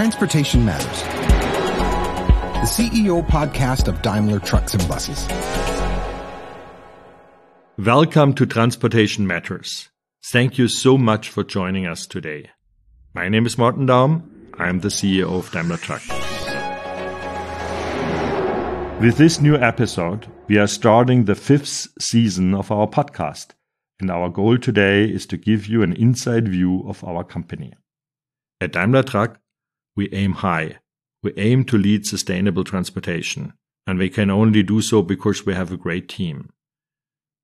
Transportation Matters, the CEO podcast of Daimler Trucks and Buses. Welcome to Transportation Matters. Thank you so much for joining us today. My name is Martin Daum. I'm the CEO of Daimler Truck. With this new episode, we are starting the fifth season of our podcast, and our goal today is to give you an inside view of our company. At Daimler Truck, we aim high. We aim to lead sustainable transportation, and we can only do so because we have a great team.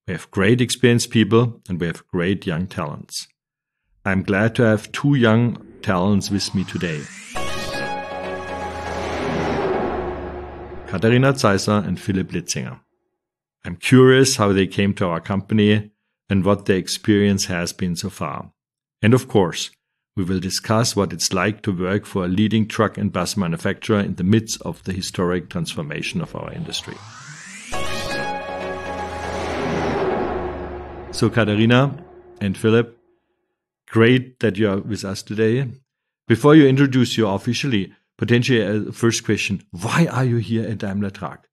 We have great experienced people and we have great young talents. I'm glad to have two young talents with me today. Katharina Zaiser and Philipp Litzinger. I'm curious how they came to our company and what their experience has been so far. And of course, we will discuss what it's like to work for a leading truck and bus manufacturer in the midst of the historic transformation of our industry. So, Katharina and Philipp, great that you are with us today. Before you introduce you officially, potentially a first question why are you here at Daimler Truck?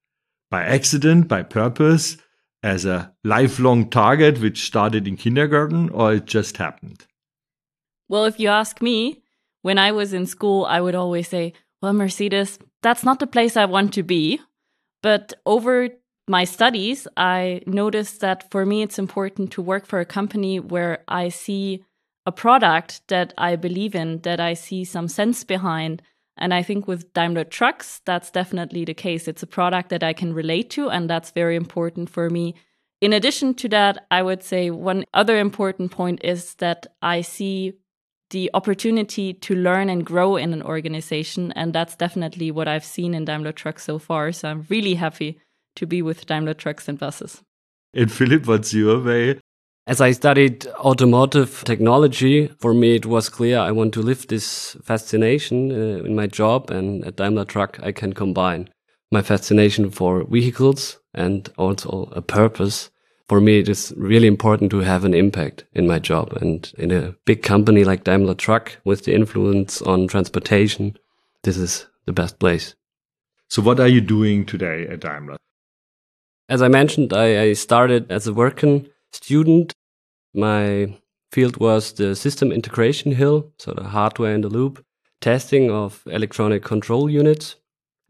By accident, by purpose, as a lifelong target which started in kindergarten, or it just happened? Well, if you ask me, when I was in school, I would always say, well, Mercedes, that's not the place I want to be. But over my studies, I noticed that for me, it's important to work for a company where I see a product that I believe in, that I see some sense behind. And I think with Daimler Trucks, that's definitely the case. It's a product that I can relate to, and that's very important for me. In addition to that, I would say one other important point is that I see the opportunity to learn and grow in an organization. And that's definitely what I've seen in Daimler Trucks so far. So I'm really happy to be with Daimler Trucks and Buses. And Philipp, what's your way? As I studied automotive technology, for me it was clear I want to live this fascination uh, in my job, and at Daimler Truck I can combine my fascination for vehicles and also a purpose. For me, it is really important to have an impact in my job, and in a big company like Daimler Truck with the influence on transportation, this is the best place. So, what are you doing today at Daimler? As I mentioned, I, I started as a working student. My field was the system integration HIL, so the hardware in the loop, testing of electronic control units.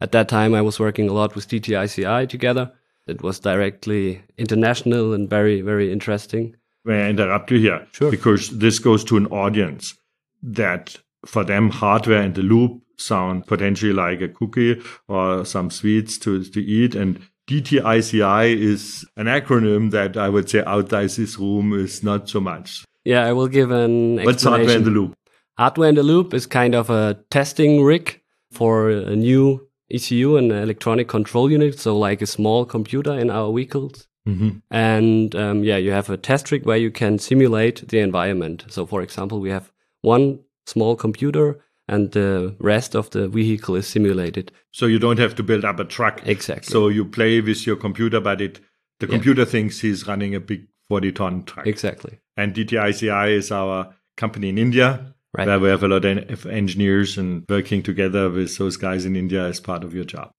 At that time, I was working a lot with DTICI together. It was directly international and very, very interesting. May I interrupt you here? Sure. Because this goes to an audience that for them, hardware and the loop sound potentially like a cookie or some sweets to, to eat. And DTICI is an acronym that I would say outside this room is not so much. Yeah, I will give an explanation. What's hardware in the loop? Hardware in the loop is kind of a testing rig for a new ECU and electronic control unit, so like a small computer in our vehicles. Mm -hmm. And um, yeah, you have a test rig where you can simulate the environment. So, for example, we have one small computer and the rest of the vehicle is simulated. So you don't have to build up a truck. Exactly. So you play with your computer, but it the computer yeah. thinks he's running a big 40 ton truck. Exactly. And DTICI is our company in India, right. where we have a lot of engineers and working together with those guys in India as part of your job.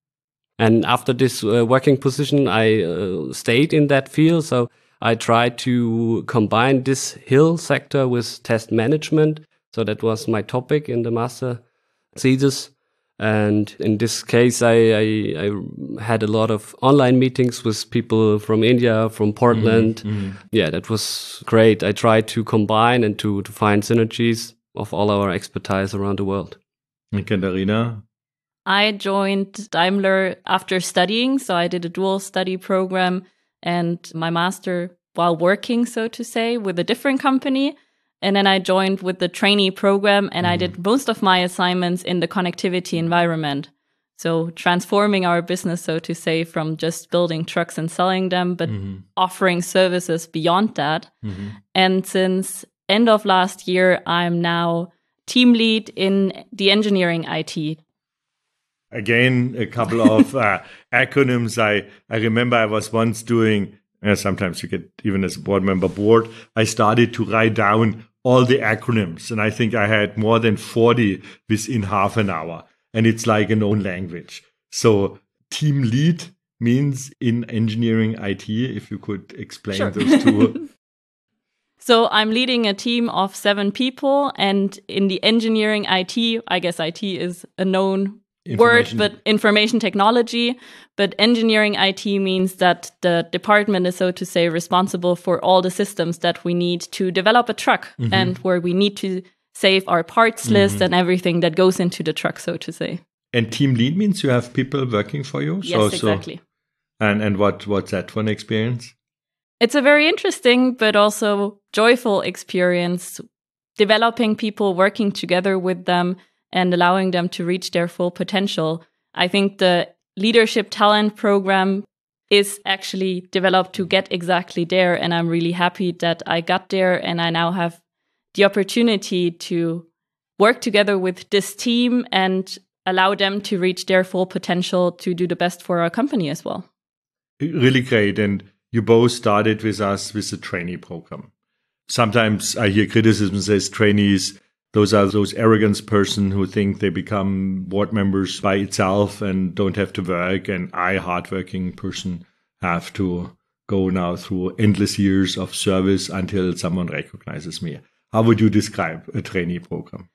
And after this uh, working position, I uh, stayed in that field. So I tried to combine this HIL sector with test management so that was my topic in the master thesis. And in this case, I, I, I, had a lot of online meetings with people from India, from Portland. Mm -hmm. Yeah, that was great. I tried to combine and to, to find synergies of all our expertise around the world. And Katharina? I joined Daimler after studying. So I did a dual study program and my master while working, so to say, with a different company. And then I joined with the trainee program and mm. I did most of my assignments in the connectivity environment. So transforming our business, so to say, from just building trucks and selling them, but mm-hmm. offering services beyond that. Mm-hmm. And since end of last year, I'm now team lead in the engineering IT. Again, a couple of uh, acronyms. I, I remember I was once doing, uh, sometimes you get even as a board member board, I started to write down all the acronyms. And I think I had more than 40 within half an hour. And it's like an own language. So team lead means in engineering IT, if you could explain Sure. those two. So I'm leading a team of seven people, and in the engineering IT, I guess IT is a known word, but information technology. But engineering IT means that the department is, so to say, responsible for all the systems that we need to develop a truck mm-hmm. and where we need to save our parts mm-hmm. list and everything that goes into the truck, so to say. and team lead means you have people working for you. Yes, exactly. and and what what's that for an experience? It's a very interesting but also joyful experience developing people, working together with them, and allowing them to reach their full potential. I think the leadership talent program is actually developed to get exactly there. And I'm really happy that I got there and I now have the opportunity to work together with this team and allow them to reach their full potential to do the best for our company as well. Really great. And you both started with us with the trainee program. Sometimes I hear criticism says trainees, those are those arrogant person who think they become board members by itself and don't have to work. And I, hardworking person, have to go now through endless years of service until someone recognizes me. How would you describe a trainee program?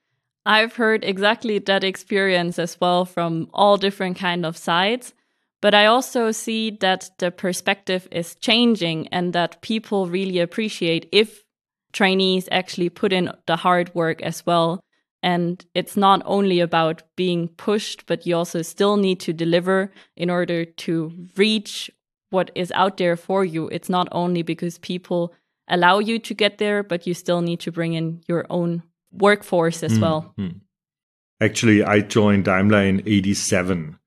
I've heard exactly that experience as well from all different kind of sides. But I also see that the perspective is changing and that people really appreciate if trainees actually put in the hard work as well. And it's not only about being pushed, but you also still need to deliver in order to reach what is out there for you. It's not only because people allow you to get there, but you still need to bring in your own workforce as hmm, well. Hmm. Actually, I joined Daimler in 87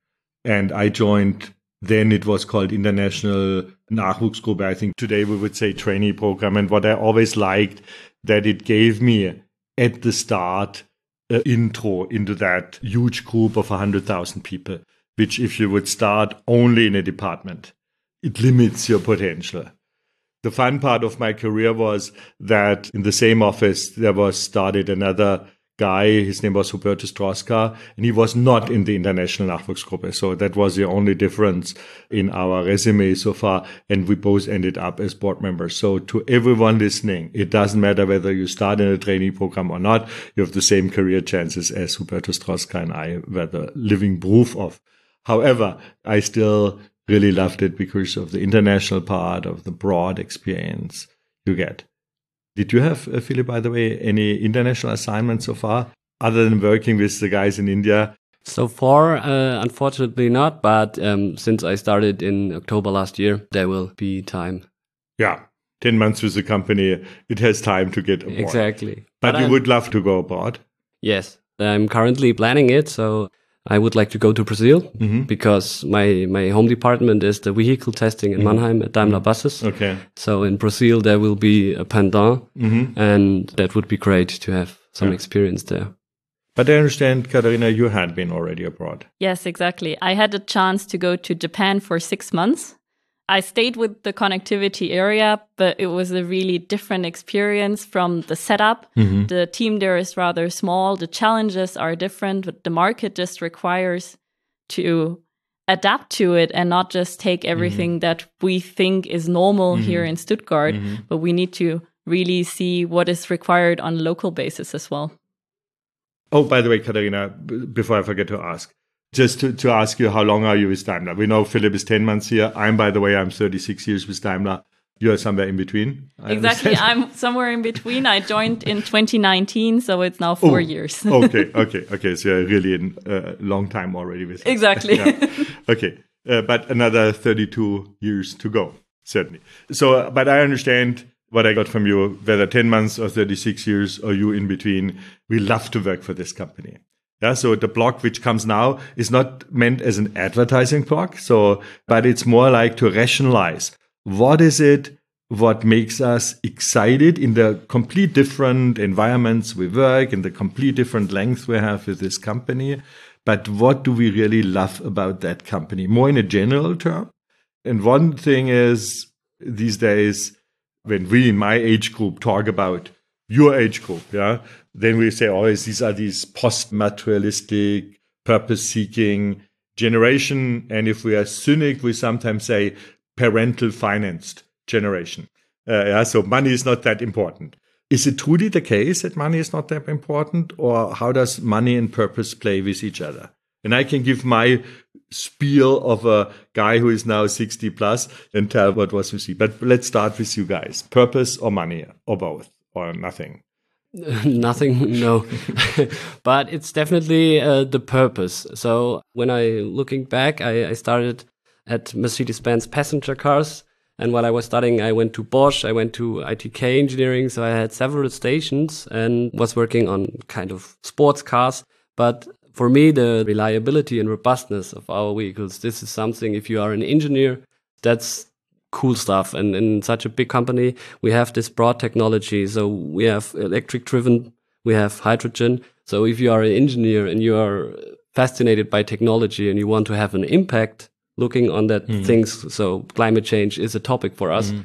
and I joined then it was called International Nachwuchsgruppe. I think today we would say trainee program. And what I always liked that it gave me at the start an intro into that huge group of 100,000 people, which if you would start only in a department, it limits your potential. The fun part of my career was that in the same office there was started another guy. His name was Hubertus Troska, and he was not in the International Nachwuchsgruppe. So that was the only difference in our resume so far. And we both ended up as board members. So to everyone listening, it doesn't matter whether you start in a trainee program or not. You have the same career chances as Hubertus Troska and I were the living proof of. However, I still really loved it because of the international part of the broad experience you get. Did you have, uh, Philipp, by the way, any international assignments so far, other than working with the guys in India? So far, uh, unfortunately not, but um, since I started in October last year, there will be time. Yeah, 10 months with the company, it has time to get aboard. Exactly. But, you I'm- would love to go abroad. Yes, I'm currently planning it. So I would like to go to Brazil Mm-hmm. because my, my home department is the vehicle testing in Mannheim at Daimler Buses. Mm-hmm. Okay. So in Brazil, there will be a pendant, Mm-hmm. and that would be great to have some Yeah. experience there. But I understand, Katharina, you had been already abroad. Yes, exactly. I had a chance to go to Japan for six months. I stayed with the connectivity area, but it was a really different experience from the setup. Mm-hmm. The team there is rather small. The challenges are different, but the market just requires to adapt to it and not just take mm-hmm. everything that we think is normal mm-hmm. here in Stuttgart, but we need to really see what is required on a local basis as well. Oh, by the way, Katharina, b- before I forget to ask, just to, to ask you, how long are you with Daimler? We know Philipp is 10 months here. I'm, by the way, I'm 36 years with Daimler. You're somewhere in between. I Exactly. understand. I'm somewhere in between. I joined in 2019, so it's now four Oh, years. okay, okay, okay. So you're really in a long time already with us. Exactly. Yeah. Okay, uh, but another 32 years to go, certainly. So, uh, but I understand what I got from you, whether 10 months or 36 years or you in between, we love to work for this company. Yeah, so the blog which comes now is not meant as an advertising blog. So, but it's more like to rationalize what is it what makes us excited in the complete different environments we work, in the complete different length we have with this company. But what do we really love about that company? More in a general term. And one thing is these days, when we in my age group talk about your age group, yeah, then we say always these are these post-materialistic, purpose-seeking generation. And if we are cynic, we sometimes say parental financed generation. Uh, yeah, so money is not that important. Is it truly the case that money is not that important, or how does money and purpose play with each other? And I can give my spiel of a guy who is now 60 plus and tell what was with you. But let's start with you guys. Purpose or money or both or nothing? nothing, no. but it's definitely uh, the purpose. So when I looking back, I, I started at Mercedes-Benz passenger cars. And while I was studying, I went to Bosch, I went to ITK engineering. So I had several stations and was working on kind of sports cars. But for me, the reliability and robustness of our vehicles, this is something, if you are an engineer, that's cool stuff. And in such a big company, we have this broad technology. So we have electric driven, we have hydrogen. So if you are an engineer and you are fascinated by technology and you want to have an impact looking on that mm. things, so climate change is a topic for us. Mm.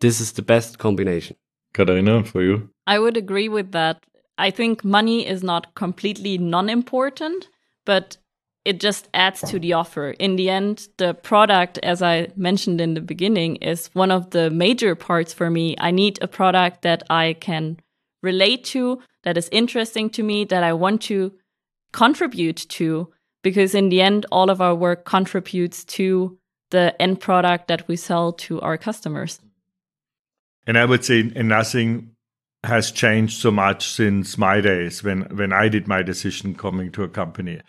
This is the best combination. Katharina, for you? I would agree with that. I think money is not completely non important, but it just adds to the offer. In the end, the product, as I mentioned in the beginning, is one of the major parts for me. I need a product that I can relate to, that is interesting to me, that I want to contribute to, because in the end, all of our work contributes to the end product that we sell to our customers. And I would say, nothing has changed so much since my days when when I did my decision coming to a company.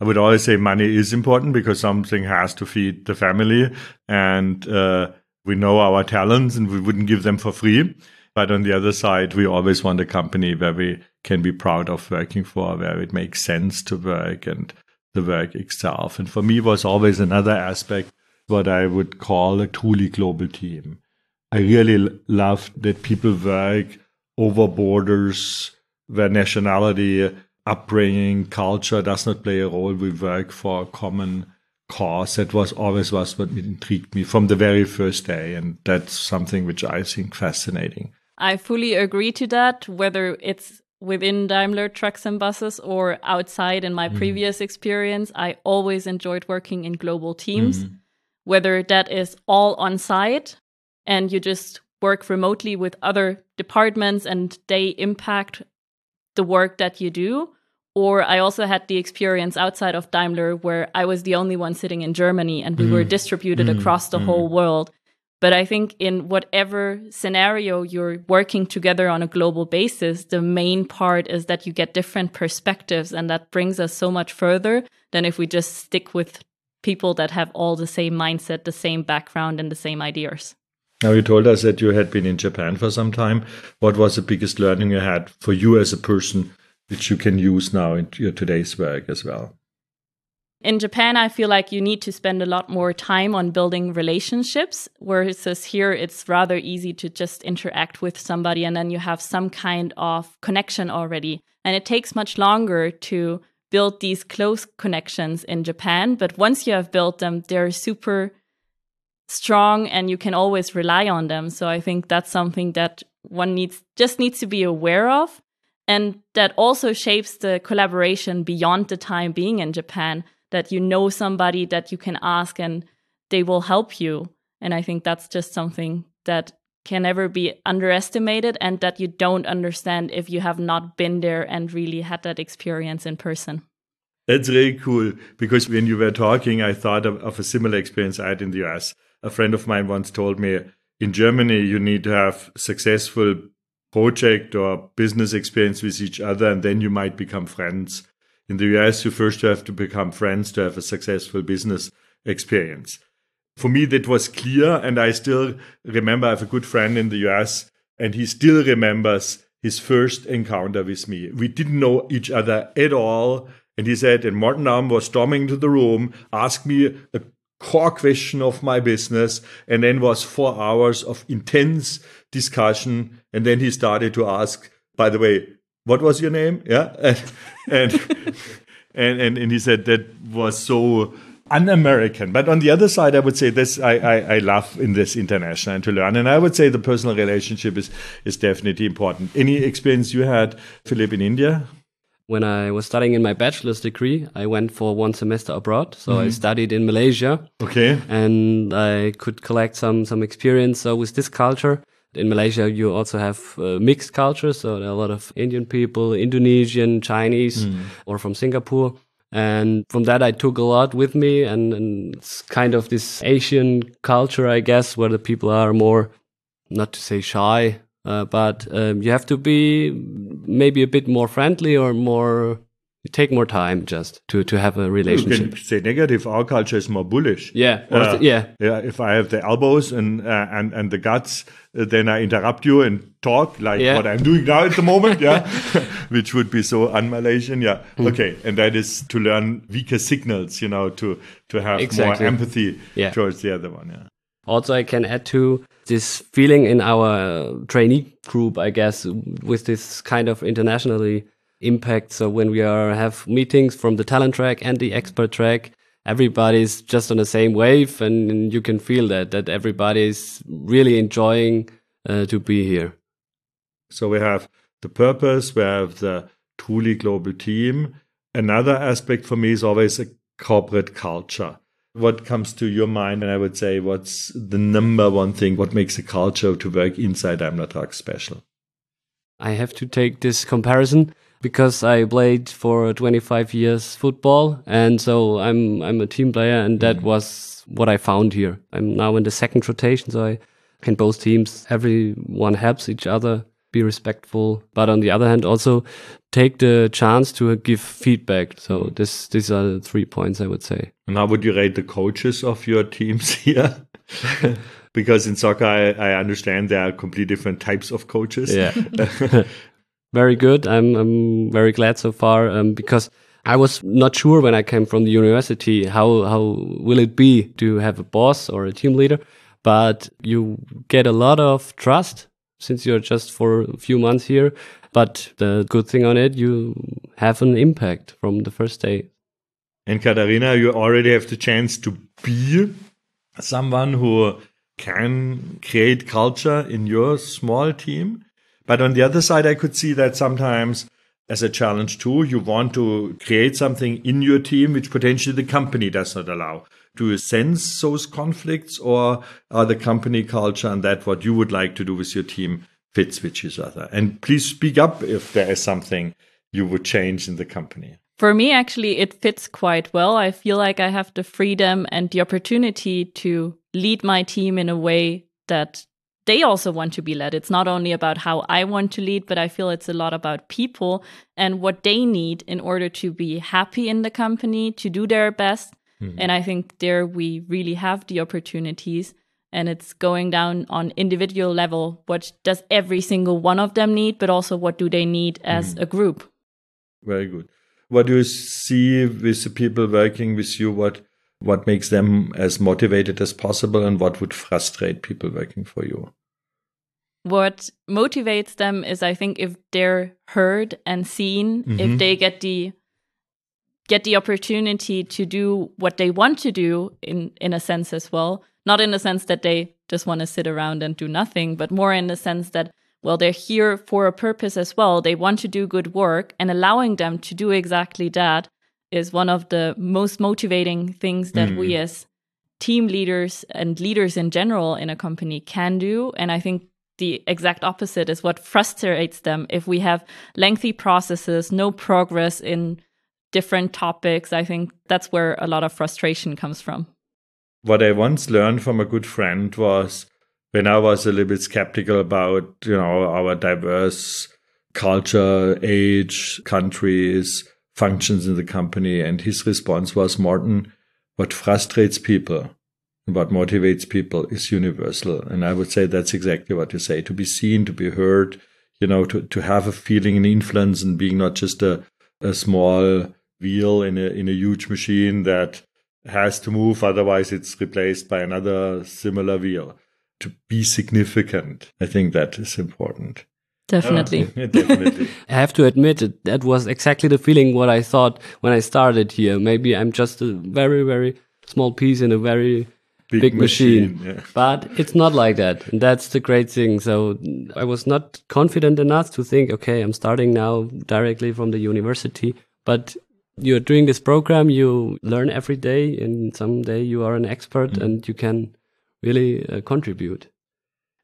I would always say money is important because something has to feed the family, and uh, we know our talents, and we wouldn't give them for free. But on the other side, we always want a company where we can be proud of working for, where it makes sense to work and the work itself. And for me, was always another aspect what I would call a truly global team. I really love that people work over borders where nationality, upbringing, culture does not play a role. We work for a common cause. That was always was what intrigued me from the very first day. And that's something which I think fascinating. I fully agree to that, whether it's within Daimler trucks and buses or outside in my mm. previous experience. I always enjoyed working in global teams, mm. whether that is all on site and you just work remotely with other departments and they impact the work that you do. Or I also had the experience outside of Daimler where I was the only one sitting in Germany and we mm. were distributed mm. across the mm. whole world. But I think in whatever scenario you're working together on a global basis, the main part is that you get different perspectives. And that brings us so much further than if we just stick with people that have all the same mindset, the same background, and the same ideas. Now, you told us that you had been in Japan for some time. What was the biggest learning you had for you as a person, which you can use now in your today's work as well? In Japan, I feel like you need to spend a lot more time on building relationships, whereas here it's rather easy to just interact with somebody and then you have some kind of connection already. And it takes much longer to build these close connections in Japan. But once you have built them, they're super strong and you can always rely on them. So I think that's something that one needs just needs to be aware of and that also shapes the collaboration beyond the time being in Japan that you know somebody that you can ask and they will help you. And I think that's just something that can never be underestimated and that you don't understand if you have not been there and really had that experience in person. That's really cool because when you were talking, I thought of, of a similar experience I had in the US a friend of mine once told me in Germany, you need to have successful project or business experience with each other, and then you might become friends. In the US, you first have to become friends to have a successful business experience. For me, that was clear, and I still remember I have a good friend in the US, and he still remembers his first encounter with me. We didn't know each other at all. And he said, and Martin Daum was storming into the room, asked me a core question of my business and then was four hours of intense discussion and then he started to ask by the way what was your name yeah and and and, and, and he said that was so un-American. But on the other side, I would say this I, I, I, love in this international and to learn. And I would say the personal relationship is is definitely important. Any experience you had, Philipp, in India? When I was studying in my bachelor's degree, I went for one semester abroad. So mm -hmm. I studied in Malaysia. Okay. And I could collect some some experience so with this culture. In Malaysia, you also have uh, mixed cultures. So there are a lot of Indian people, Indonesian, Chinese, mm. or from Singapore. And from that, I took a lot with me. And, and it's kind of this Asian culture, I guess, where the people are more, not to say shy, uh, but um, you have to be maybe a bit more friendly or more take more time just to to have a relationship. You can say negative. Our culture is more bullish. Yeah, uh, yeah, yeah. If I have the elbows and uh, and and the guts, uh, then I interrupt you and talk like yeah. what I'm doing now at the moment. Yeah, which would be so un-Malaysian. Yeah. Mm. Okay, and that is to learn weaker signals. You know, to to have exactly. more empathy yeah. towards the other one. Yeah. Also, I can add to this feeling in our trainee group, I guess, with this kind of internationally impact. So when we are have meetings from the talent track and the expert track, everybody's just on the same wave, and, you can feel that that is really enjoying uh, to be here. So we have the purpose, we have the truly global team. Another aspect for me is always a corporate culture. What comes to your mind? And I would say, what's the number one thing? What makes a culture to work inside Daimler Truck special? I have to take this comparison because I played for 25 years football, and so I'm I'm a team player, and that mm. was what I found here. I'm now in the second rotation, so I can both teams. Everyone helps each other, be respectful, but on the other hand, also take the chance to give feedback. So this these are the three points I would say. And how would you rate the coaches of your teams here? because in soccer, I, I, understand there are completely different types of coaches. Yeah. very good. I'm I'm very glad so far um, because I was not sure when I came from the university how how will it be to have a boss or a team leader, but you get a lot of trust since you're just for a few months here. But the good thing on it, you have an impact from the first day. And Katharina, you already have the chance to be someone who can create culture in your small team. But on the other side, I could see that sometimes as a challenge too, you want to create something in your team which potentially the company does not allow. Do you sense those conflicts or are the company culture and that what you would like to do with your team fits with each other? And please speak up if there is something you would change in the company. For me, actually, it fits quite well. I feel like I have the freedom and the opportunity to lead my team in a way that they also want to be led. It's not only about how I want to lead, but I feel it's a lot about people and what they need in order to be happy in the company, to do their best. Mm-hmm. And I think there we really have the opportunities. And it's going down on individual level. What does every single one of them need, but also what do they need as mm-hmm. a group? Very good. What do you see with the people working with you? What what makes them as motivated as possible and what would frustrate people working for you? What motivates them is I think if they're heard and seen, mm-hmm. if they get the get the opportunity to do what they want to do in in a sense as well, not in the sense that they just want to sit around and do nothing, but more in the sense that well they're here for a purpose as well. They want to do good work and allowing them to do exactly that is one of the most motivating things that mm. we as team leaders and leaders in general in a company can do. And I think the exact opposite is what frustrates them if we have lengthy processes, no progress in different topics. I think that's where a lot of frustration comes from. What I once learned from a good friend was when I was a little bit skeptical about, you know, our diverse culture, age, countries, functions in the company. And his response was, Martin, what frustrates people and what motivates people is universal. And I would say that's exactly what you say to be seen, to be heard, you know, to, to have a feeling and influence and being not just a, a small wheel in a, in a huge machine that has to move. Otherwise, it's replaced by another similar wheel. To be significant, I think that is important. Definitely. Oh, definitely. I have to admit it, that was exactly the feeling what I thought when I started here. Maybe I'm just a very, very small piece in a very Big big, machine. machine, yeah. But it's not like that. And that's the great thing. So I was not confident enough to think, okay, I'm starting now directly from the university. But you're doing this program, you learn every day, and someday you are an expert Mm. and you can really uh, contribute.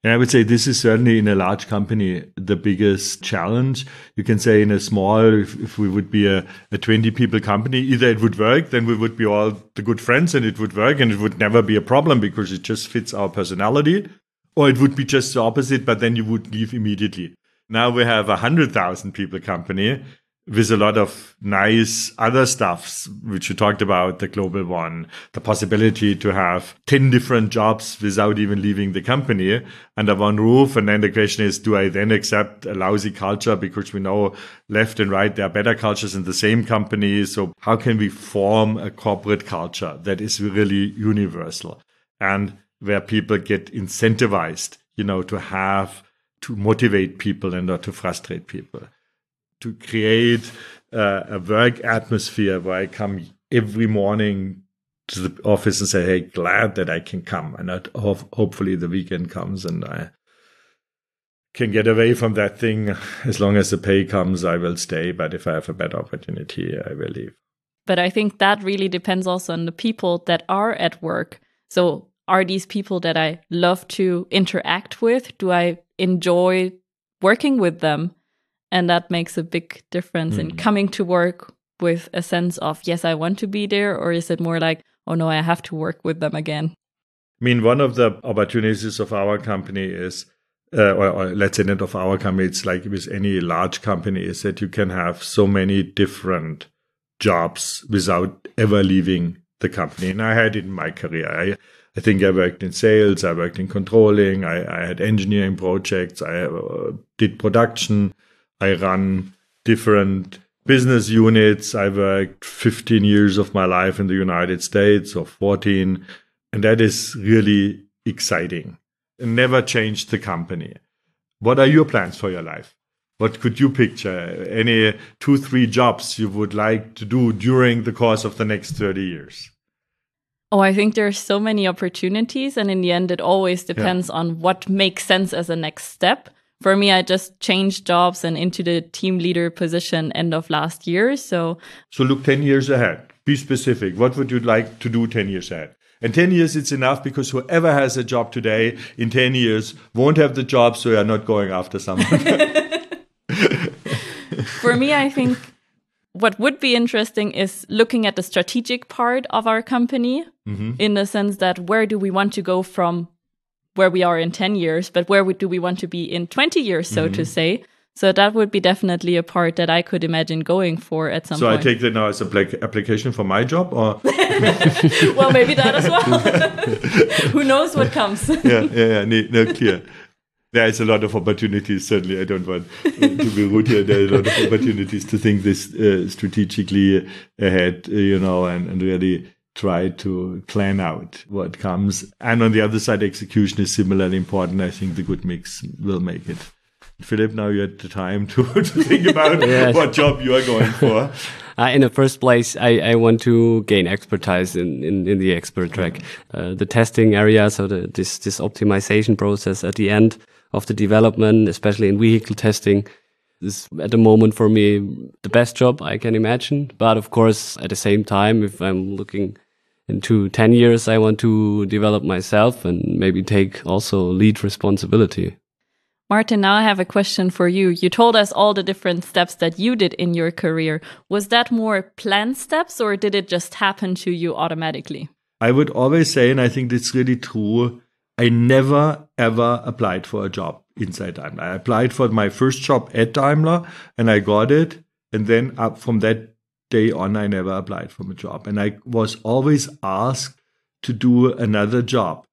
And I would say this is certainly in a large company the biggest challenge. You can say in a small, if, if we would be a, a 20 people company, either it would work, then we would be all the good friends and it would work and it would never be a problem because it just fits our personality. Or it would be just the opposite, but then you would leave immediately. Now we have a hundred thousand people company with a lot of nice other stuffs, which you talked about, the global one, the possibility to have 10 different jobs without even leaving the company under one roof. And then the question is, do I then accept a lousy culture? Because we know left and right, there are better cultures in the same company. So how can we form a corporate culture that is really universal and where people get incentivized, you know, to have, to motivate people and not to frustrate people? To create uh, a work atmosphere where I come every morning to the office and say, "Hey, glad that I can come," and that ho- hopefully the weekend comes and I can get away from that thing. As long as the pay comes, I will stay. But if I have a better opportunity, I will leave. But I think that really depends also on the people that are at work. So, are these people that I love to interact with? Do I enjoy working with them? And that makes a big difference in Mm. coming to work with a sense of, yes, I want to be there. Or is it more like, oh no, I have to work with them again? I mean, one of the opportunities of our company is, uh, or, or let's say not of our company, it's like with any large company, is that you can have so many different jobs without ever leaving the company. And I had it in my career. I, I think I worked in sales, I worked in controlling, I, I had engineering projects, I uh, did production, I run different business units. I worked 15 years of my life in the United States or 14. And that is really exciting. And never changed the company. What are your plans for your life? What could you picture? Any two, three jobs you would like to do during the course of the next 30 years? Oh, I think there are so many opportunities. And in the end, it always depends on what makes sense as a next step. For me, I just changed jobs and into the team leader position end of last year. So So look 10 years ahead. Be specific. What would you like to do 10 years ahead? And 10 years, it's enough because whoever has a job today in 10 years won't have the job, so you're not going after someone. for me, I think what would be interesting is looking at the strategic part of our company mm-hmm. in the sense that where do we want to go from where we are in 10 years, but where do we want to be in 20 years, so to say? So that would be definitely a part that I could imagine going for at some point. so I take that now as an application for my job, or well, maybe that as well. Who knows what comes? yeah, yeah, yeah, no, no, clear. There is a lot of opportunities. Certainly, I don't want to be rude here. There are a lot of opportunities to think this uh, strategically ahead, you know, and, and really try to plan out what comes. And on the other side, execution is similarly important. I think the good mix will make it. Philipp, now you're at the time to, to think about Yes. what job you are going for. Uh, in the first place, I, I want to gain expertise in, in, in the expert track, uh, the testing area, so the, this this optimization process at the end of the development, especially in vehicle testing, is at the moment for me the best job I can imagine. But of course, at the same time, if I'm looking into ten years, I want to develop myself and maybe take also lead responsibility. Martin, now I have a question for you. You told us all the different steps that you did in your career. Was that more planned steps or did it just happen to you automatically? I would always say, and I think it's really true, I never ever applied for a job inside Daimler. I applied for my first job at Daimler and I got it. And then up from that day on, I never applied for a job. And I was always asked to do another job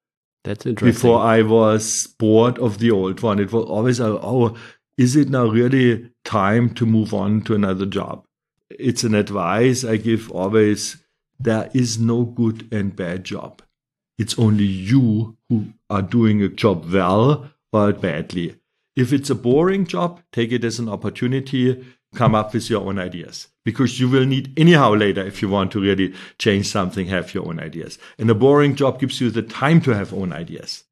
That's interesting. before I was bored of the old one. It was always, oh, is it now really time to move on to another job? It's an advice I give always. There is no good and bad job. It's only you who are doing a job well or badly. If it's a boring job, take it as an opportunity, come up with your own ideas. Because you will need anyhow later if you want to really change something, have your own ideas. And a boring job gives you the time to have own ideas.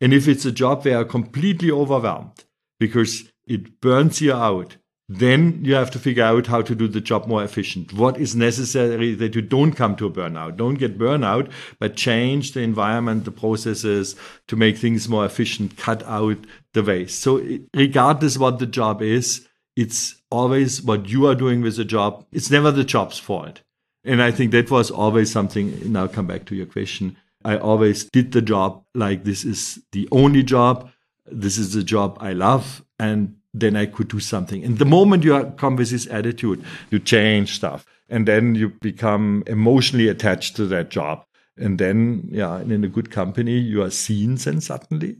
And if it's a job where you're completely overwhelmed because it burns you out, then you have to figure out how to do the job more efficient. What is necessary that you don't come to a burnout? Don't get burnout, but change the environment, the processes to make things more efficient, cut out the waste. So regardless what the job is, it's always what you are doing with the job. It's never the job's fault. And I think that was always something. Now come back to your question. I always did the job like this is the only job. This is the job I love. And then I could do something. And the moment you come with this attitude, you change stuff. And then you become emotionally attached to that job. And then, yeah, and in a good company, you are seen then suddenly.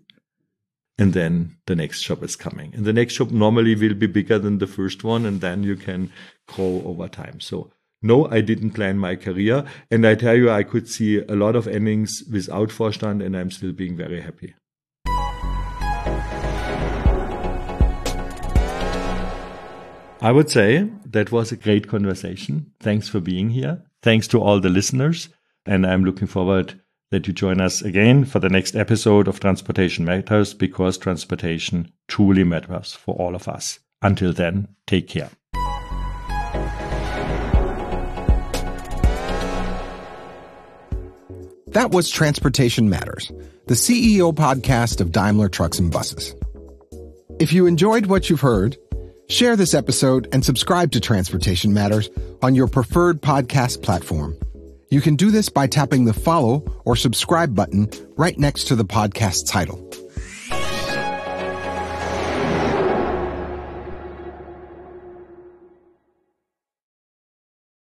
And then the next job is coming. And the next job normally will be bigger than the first one. And then you can grow over time. So no, I didn't plan my career. And I tell you, I could see a lot of endings without Vorstand and I'm still being very happy. I would say that was a great conversation. Thanks for being here. Thanks to all the listeners. And I'm looking forward that you join us again for the next episode of Transportation Matters because transportation truly matters for all of us. Until then, take care. That was Transportation Matters, the CEO podcast of Daimler Trucks and Buses. If you enjoyed what you've heard, Share this episode and subscribe to Transportation Matters on your preferred podcast platform. You can do this by tapping the follow or subscribe button right next to the podcast title.